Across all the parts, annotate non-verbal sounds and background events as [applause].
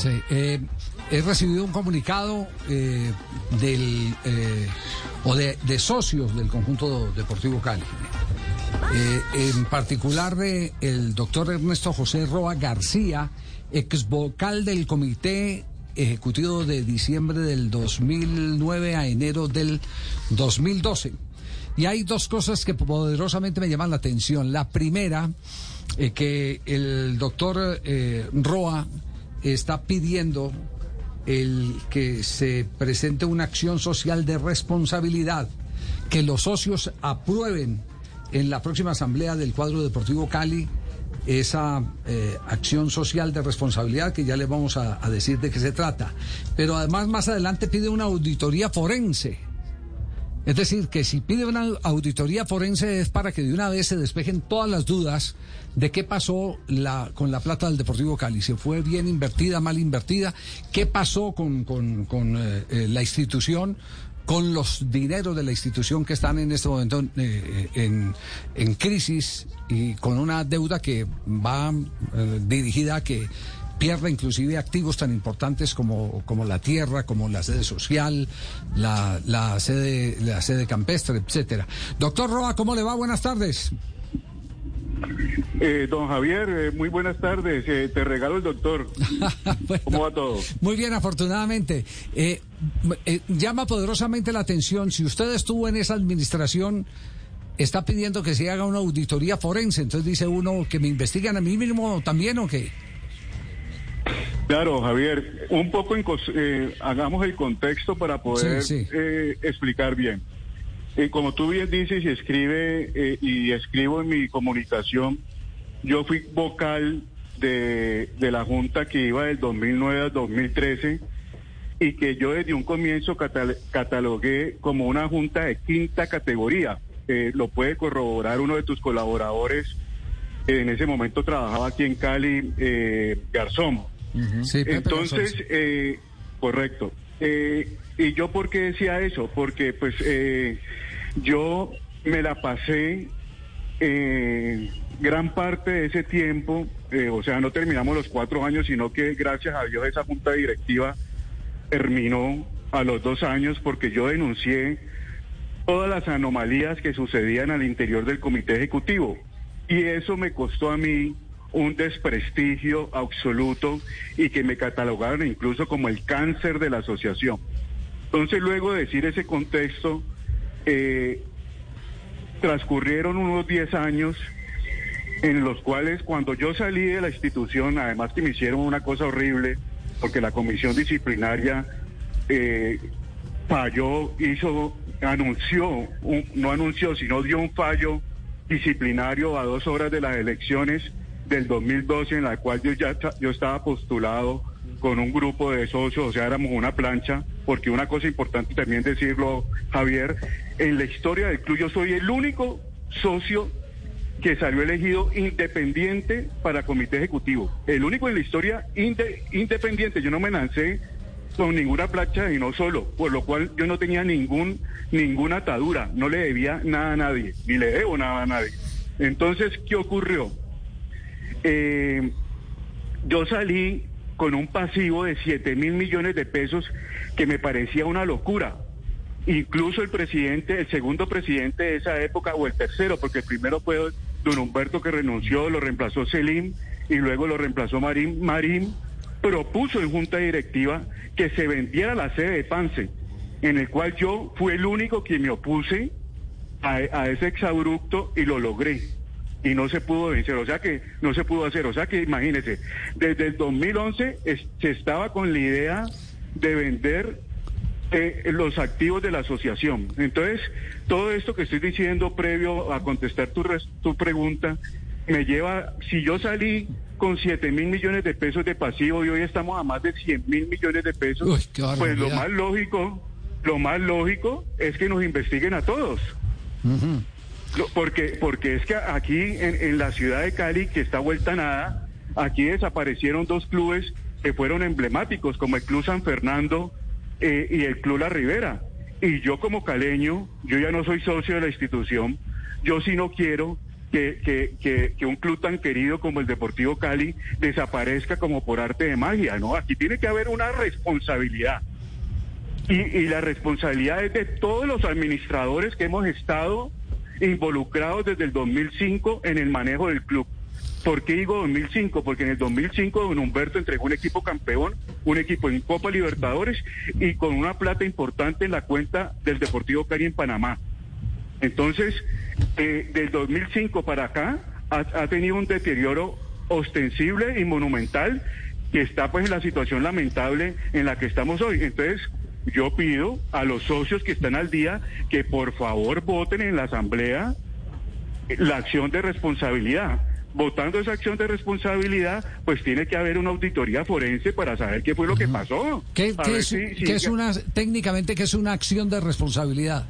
Sí, eh, he recibido un comunicado eh, del eh, o de, socios del conjunto deportivo Cali. Eh, en particular de el doctor Ernesto José Roa García, ex vocal del comité ejecutivo de diciembre del 2009 a enero del 2012. Y hay dos cosas que poderosamente me llaman la atención. La primera, que el doctor Roa está pidiendo el que se presente una acción social de responsabilidad, que los socios aprueben en la próxima asamblea del cuadro deportivo Cali esa eh, acción social de responsabilidad que ya le vamos a, a, decir de qué se trata. Pero además más adelante pide una auditoría forense. Es decir, que si pide una auditoría forense es para que de una vez se despejen todas las dudas de qué pasó con la plata del Deportivo Cali. ¿Se fue bien invertida, mal invertida? ¿Qué pasó con, eh, eh, la institución? con los dineros de la institución que están en este momento eh, en, en, crisis y con una deuda que va dirigida a que pierda inclusive activos tan importantes como, como la tierra, como la sede social, la, la sede, la sede campestre, etcétera. Doctor Roa, ¿cómo le va? Buenas tardes. Eh, don Javier, eh, muy buenas tardes. Eh, te regalo el doctor. [laughs] bueno, ¿Cómo va todo? Muy bien, afortunadamente. Eh, llama poderosamente la atención, si usted estuvo en esa administración, está pidiendo que se haga una auditoría forense. Entonces dice uno que me investiguen a mí mismo también o qué. Claro, Javier, un poco en, hagamos el contexto para poder sí, sí. explicar bien. Eh, como tú bien dices y escribe eh, y escribo en mi comunicación, yo fui vocal de, de, la Junta que iba del 2009 al 2013 y que yo desde un comienzo catal catalogué como una Junta de quinta categoría. Eh, lo puede corroborar uno de tus colaboradores, en ese momento trabajaba aquí en Cali, Garzón. Uh -huh. sí, Entonces, correcto. ¿Y yo por qué decía eso? Porque pues yo me la pasé eh, gran parte de ese tiempo, eh, o sea, no terminamos los cuatro años, sino que gracias a Dios esa junta directiva terminó a los dos años porque yo denuncié todas las anomalías que sucedían al interior del comité ejecutivo. Y eso me costó a mí un desprestigio absoluto y que me catalogaron incluso como el cáncer de la asociación. Entonces, luego de decir ese contexto, eh, transcurrieron unos 10 años en los cuales cuando yo salí de la institución, además que me hicieron una cosa horrible, porque la comisión disciplinaria eh, falló, hizo, anunció, un, no anunció, sino dio un fallo disciplinario a dos horas de las elecciones del 2012, en la cual yo ya yo estaba postulado con un grupo de socios, o sea, éramos una plancha, porque una cosa importante también decirlo, Javier, en la historia del club yo soy el único socio que salió elegido independiente para comité ejecutivo. El único en la historia inde, independiente. Yo no me lancé con ninguna plancha y no solo, por lo cual yo no tenía ningún ninguna atadura, no le debía nada a nadie, ni le debo nada a nadie. Entonces, ¿qué ocurrió? Eh, yo salí con un pasivo de 7 mil millones de pesos que me parecía una locura. Incluso el presidente, el segundo presidente de esa época, o el tercero, porque el primero fue don Humberto que renunció, lo reemplazó Selim y luego lo reemplazó Marín, Marín propuso en junta directiva que se vendiera la sede de Pance, en el cual yo fui el único que me opuse a, a ese exabrupto y lo logré y no se pudo vencer, o sea que no se pudo hacer, o sea que imagínese, desde el 2011 es, se estaba con la idea de vender eh, los activos de la asociación. Entonces, todo esto que estoy diciendo previo a contestar tu, tu pregunta, me lleva, si yo salí con 7 mil millones de pesos de pasivo y hoy estamos a más de 100 mil millones de pesos, Uy, pues lo más lógico, lo más lógico es que nos investiguen a todos. Uh -huh. Porque, porque es que aquí en, en, la ciudad de Cali, que está vuelta a nada, aquí desaparecieron dos clubes que fueron emblemáticos, como el Club San Fernando eh, y el Club La Ribera. Y yo como caleño, yo ya no soy socio de la institución, yo sí no quiero que, que, que, un club tan querido como el Deportivo Cali desaparezca como por arte de magia, ¿no? Aquí tiene que haber una responsabilidad. Y, y la responsabilidad es de todos los administradores que hemos estado involucrados desde el 2005 en el manejo del club. ¿Por qué digo 2005? Porque en el 2005 don Humberto entregó un equipo campeón, un equipo en Copa Libertadores y con una plata importante en la cuenta del Deportivo Cali en Panamá. Entonces, eh, del 2005 para acá ha, tenido un deterioro ostensible y monumental que está pues en la situación lamentable en la que estamos hoy. Entonces, yo pido a los socios que están al día que por favor voten en la asamblea la acción de responsabilidad. Votando esa acción de responsabilidad, pues tiene que haber una auditoría forense para saber qué fue lo que pasó. ¿Qué, es, es una, técnicamente, qué es una acción de responsabilidad?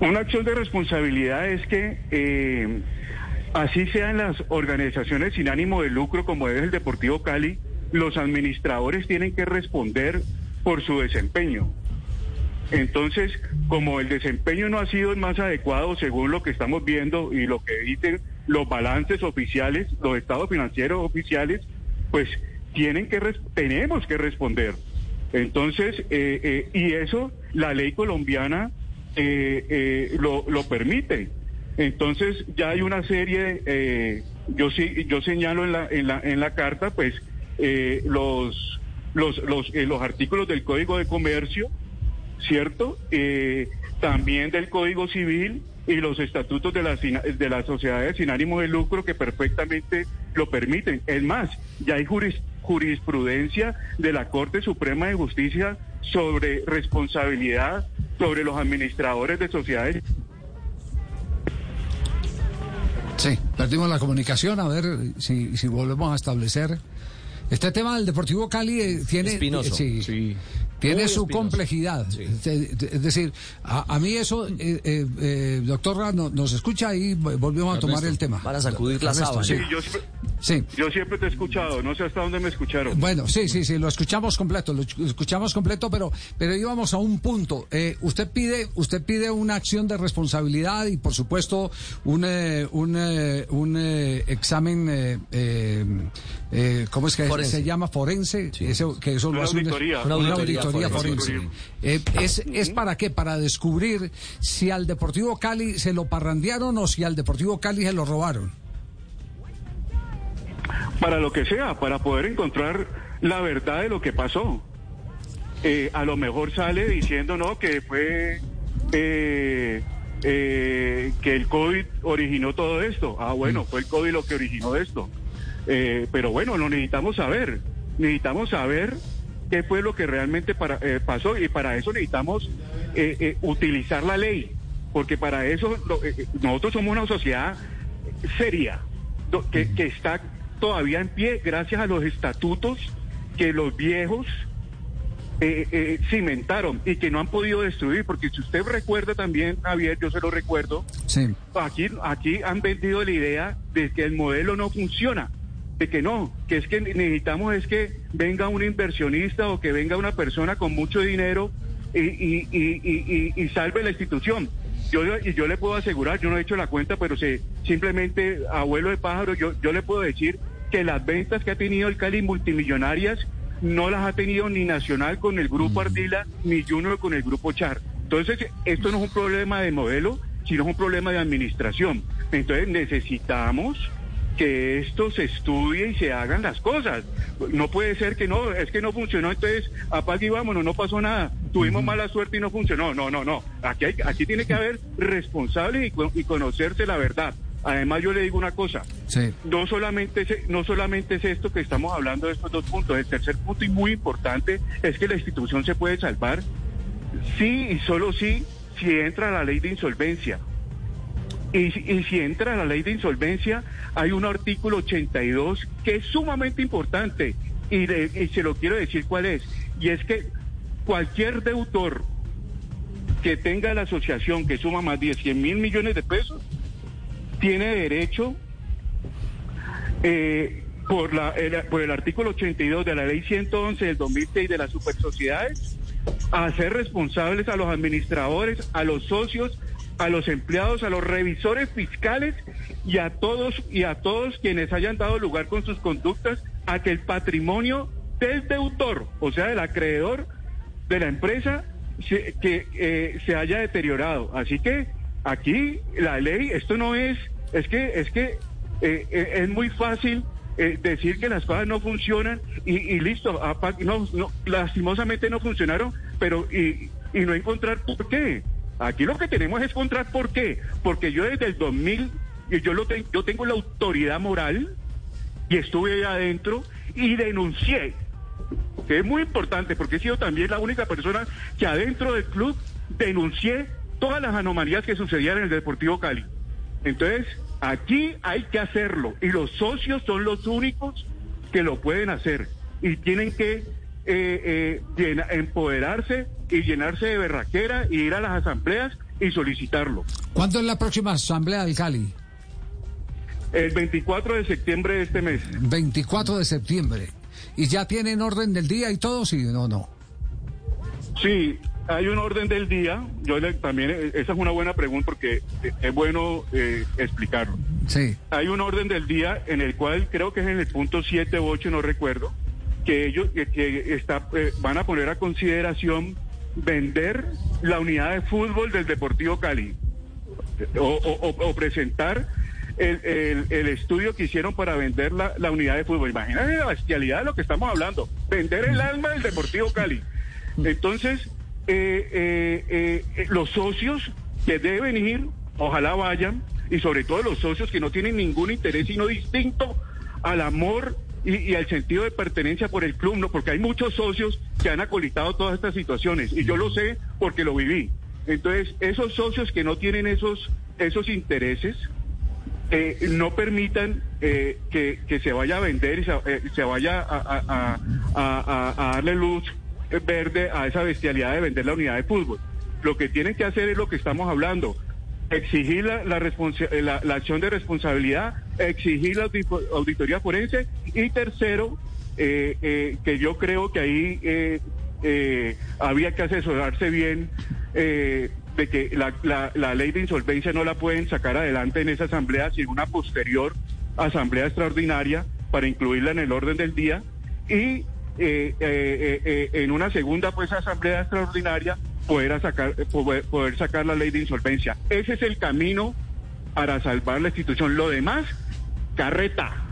Una acción de responsabilidad es que eh, así sean las organizaciones sin ánimo de lucro como es el Deportivo Cali, los administradores tienen que responder por su desempeño. Entonces, como el desempeño no ha sido el más adecuado según lo que estamos viendo y lo que dicen los balances oficiales, los estados financieros oficiales, pues tienen que tenemos que responder. Entonces, eh, eh, y eso la ley colombiana eh, eh, lo, lo, permite. Entonces ya hay una serie, eh, yo sí, yo señalo en la, en la, en la carta, pues eh, los, los, los, los artículos del Código de Comercio, ¿cierto? también del Código Civil y los estatutos de las, de las sociedades sin ánimo de lucro que perfectamente lo permiten. Es más, ya hay jurisprudencia de la Corte Suprema de Justicia sobre responsabilidad sobre los administradores de sociedades. Sí, perdimos la comunicación, a ver si, si volvemos a establecer. Este tema del Deportivo Cali eh, tiene... Espinoso. sí. sí. Tiene su complejidad. Es decir, a, mí eso, eh, eh, eh doctor nos escucha y volvemos a tomar el tema. Para sacudir la sábana. Sí, yo, sí. yo siempre te he escuchado, no sé hasta dónde me escucharon. Bueno, sí, sí, sí, lo escuchamos completo, lo escuchamos completo, pero, pero íbamos a un punto. Eh, usted pide, usted pide una acción de responsabilidad y por supuesto un, un, un examen, ¿cómo es que se llama? Forense, eso, que eso lo hace una auditoría eh, ¿es, ¿Es para qué? Para descubrir si al Deportivo Cali se lo parrandearon o si al Deportivo Cali se lo robaron. Para lo que sea, para poder encontrar la verdad de lo que pasó. Eh, a lo mejor sale diciendo no que fue eh, que el COVID originó todo esto. Ah, bueno, fue el COVID lo que originó esto. Pero bueno, lo necesitamos saber. Necesitamos saber qué fue lo que realmente para, eh, pasó y para eso necesitamos eh, eh, utilizar la ley, porque para eso nosotros somos una sociedad seria, que, está todavía en pie gracias a los estatutos que los viejos cimentaron y que no han podido destruir, porque si usted recuerda también, Javier, yo se lo recuerdo, aquí, aquí han vendido la idea de que el modelo no funciona de que no, que es que necesitamos es que venga un inversionista o que venga una persona con mucho dinero y, y, y, y salve la institución. Yo, y yo le puedo asegurar, yo no he hecho la cuenta, pero se, simplemente, abuelo de pájaro, yo, yo le puedo decir que las ventas que ha tenido el Cali multimillonarias no las ha tenido ni Nacional con el Grupo mm. Ardila, ni Junior con el Grupo Char. Entonces, esto no es un problema de modelo, sino es un problema de administración. Entonces, necesitamos que esto se estudie y se hagan las cosas. No puede ser que no, es que no funcionó, entonces apague y vámonos, no pasó nada. Tuvimos mala suerte y no funcionó. No, no, no. Aquí, hay, aquí tiene que haber responsables y, conocerse la verdad. Además, yo le digo una cosa. No, solamente es, no solamente es esto que estamos hablando de estos dos puntos. El tercer punto y muy importante es que la institución se puede salvar sí y solo sí si entra la ley de insolvencia. Y, si entra la ley de insolvencia, hay un artículo 82 que es sumamente importante y, se lo quiero decir cuál es. Y es que cualquier deudor que tenga la asociación que suma más de 100 mil millones de pesos tiene derecho eh, por, la, el, por el artículo 82 de la ley 111 del 2006 de las supersociedades a ser responsables a los administradores, a los socios, a los empleados, a los revisores fiscales y a todos y a todos quienes hayan dado lugar con sus conductas a que el patrimonio del deudor, o sea, del acreedor de la empresa, se, que eh, se haya deteriorado. Así que aquí la ley, esto no es, es que es que eh, eh, es muy fácil decir que las cosas no funcionan y, listo, no, no, lastimosamente no funcionaron, pero y, y no encontrar por qué. Aquí lo que tenemos es encontrar por qué. Porque yo desde el 2000, yo, lo yo tengo la autoridad moral y estuve ahí adentro y denuncié, que es muy importante porque he sido también la única persona que adentro del club denuncié todas las anomalías que sucedían en el Deportivo Cali. Entonces, aquí hay que hacerlo y los socios son los únicos que lo pueden hacer y tienen que eh, eh, empoderarse y llenarse de berraquera y ir a las asambleas y solicitarlo. ¿Cuándo es la próxima asamblea del Cali? El 24 de septiembre de este mes. 24 de septiembre. ¿Y ya tienen orden del día y todo? Sí, no, no. Sí, hay un orden del día. Yo también, eh, esa es una buena pregunta porque es bueno eh, explicarlo. Sí. Hay un orden del día en el cual creo que es en el punto 7 u 8, no recuerdo, que ellos que, está, eh, van a poner a consideración vender la unidad de fútbol del Deportivo Cali o, presentar el, el, estudio que hicieron para vender la, la unidad de fútbol. Imagínate la bestialidad de lo que estamos hablando, vender el alma del Deportivo Cali. Entonces, eh, eh, los socios que deben ir, ojalá vayan, y sobre todo los socios que no tienen ningún interés sino distinto al amor y, al sentido de pertenencia por el club, ¿no? porque hay muchos socios que han acolitado todas estas situaciones y yo lo sé porque lo viví. Entonces, esos socios que no tienen esos, esos intereses, eh, no permitan eh, que, se vaya a vender y se, eh, vaya a, darle luz verde a esa bestialidad de vender la unidad de fútbol. Lo que tienen que hacer es lo que estamos hablando, exigir la, la, la, acción de responsabilidad, exigir la auditoría forense. Y tercero, eh, eh, que yo creo que ahí eh, había que asesorarse bien de que la, la, ley de insolvencia no la pueden sacar adelante en esa asamblea, sino una posterior asamblea extraordinaria para incluirla en el orden del día. Y en una segunda pues asamblea extraordinaria poder sacar, poder, sacar la ley de insolvencia. Ese es el camino para salvar la institución. Lo demás, carreta.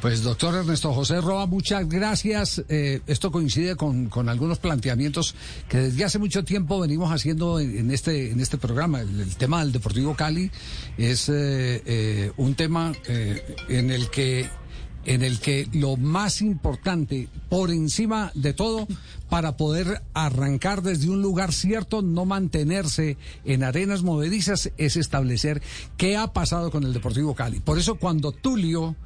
Pues doctor Ernesto José Roa, muchas gracias. Eh, esto coincide con, algunos planteamientos que desde hace mucho tiempo venimos haciendo en, este, en este programa. El, tema del Deportivo Cali es eh, eh, un tema en el que en el que lo más importante, por encima de todo, para poder arrancar desde un lugar cierto, no mantenerse en arenas movedizas, es establecer qué ha pasado con el Deportivo Cali. Por eso cuando Tulio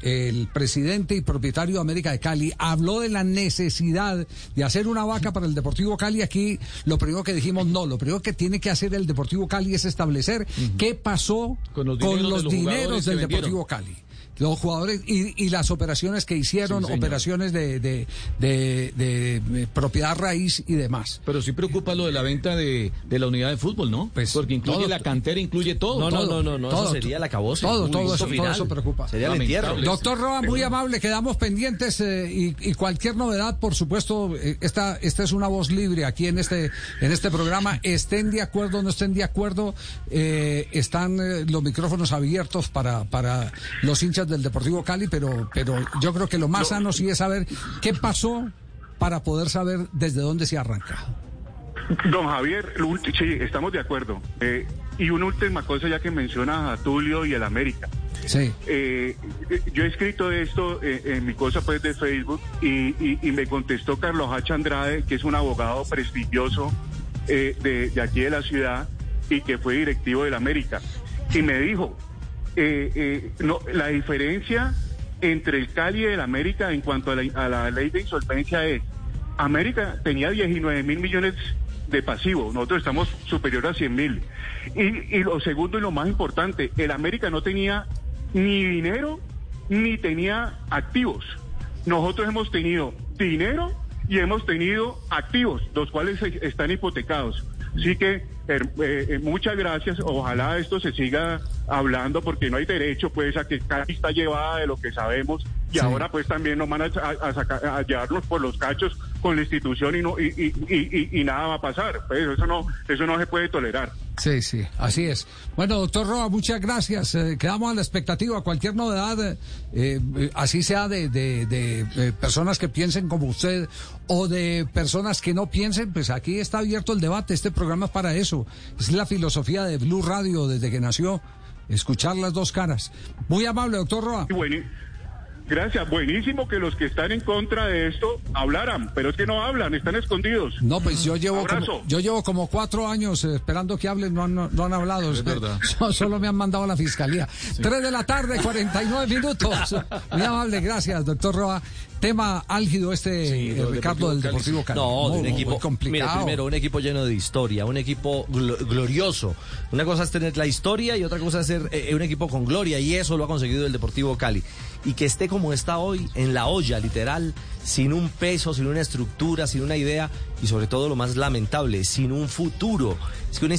el presidente y propietario de América de Cali, habló de la necesidad de hacer una vaca para el Deportivo Cali. Aquí lo primero que dijimos, no, lo primero que tiene que hacer el Deportivo Cali es establecer qué pasó con los dineros, del Deportivo Cali los jugadores y, y, las operaciones que hicieron, operaciones de, de, de, propiedad raíz y demás. Pero sí preocupa lo de la venta de, la unidad de fútbol, ¿no? Pues, Porque incluye la cantera, incluye todo. No, no, no, no, eso sería la caboce. Todo, todo eso, todo eso preocupa. Sería el entierro. Doctor Roa, muy amable, quedamos pendientes eh, y, y, cualquier novedad, por supuesto, eh, esta, esta es una voz libre aquí en este, en este programa. Estén de acuerdo o no estén de acuerdo, eh, están los micrófonos abiertos para, para los hinchas del Deportivo Cali, pero, pero yo creo que lo más sano sí es saber qué pasó para poder saber desde dónde se arranca. Don Javier, sí, estamos de acuerdo. Eh, y una última cosa ya que menciona a Tulio y el América. Sí. Eh, yo he escrito esto eh, en mi cosa pues de Facebook y, me contestó Carlos H. Andrade, que es un abogado prestigioso de, de aquí de la ciudad y que fue directivo del América. Y me dijo, eh, eh, no, la diferencia entre el Cali y el América en cuanto a la, ley de insolvencia es, América tenía 19 mil millones de pasivos, nosotros estamos superior a 100 mil. Y, y lo segundo y lo más importante, el América no tenía ni dinero ni tenía activos. Nosotros hemos tenido dinero y hemos tenido activos, los cuales están hipotecados. Así que eh, muchas gracias. Ojalá esto se siga hablando porque no hay derecho pues a que Cali está llevada de lo que sabemos. Y ahora pues también nos van a, a, llevarnos por los cachos con la institución y no y, y, y, nada va a pasar. Pues eso no eso no se puede tolerar. Sí, sí, así es. Bueno, doctor Roa, muchas gracias. Eh, quedamos a la expectativa. Cualquier novedad, eh, así sea de, de, de, personas que piensen como usted o de personas que no piensen, pues aquí está abierto el debate. Este programa es para eso. Es la filosofía de Blue Radio desde que nació. Escuchar las dos caras. Muy amable, doctor Roa. Gracias. Buenísimo que los que están en contra de esto hablaran, pero es que no hablan, están escondidos. No, pues yo llevo, como, yo llevo como cuatro años eh, esperando que hablen, no han, no, han hablado. Es verdad. [laughs] Solo me han mandado a la fiscalía. Tres de la tarde, 49 minutos. [laughs] Muy amable, gracias, doctor Roa. Tema álgido este, Ricardo, del Deportivo Cali. No, de un equipo complicado. primero, un equipo lleno de historia, un equipo glorioso. Una cosa es tener la historia y otra cosa es ser eh, un equipo con gloria, y eso lo ha conseguido el Deportivo Cali. Y que esté como está hoy, en la olla, literal, sin un peso, sin una estructura, sin una idea, y sobre todo lo más lamentable, sin un futuro. Es que una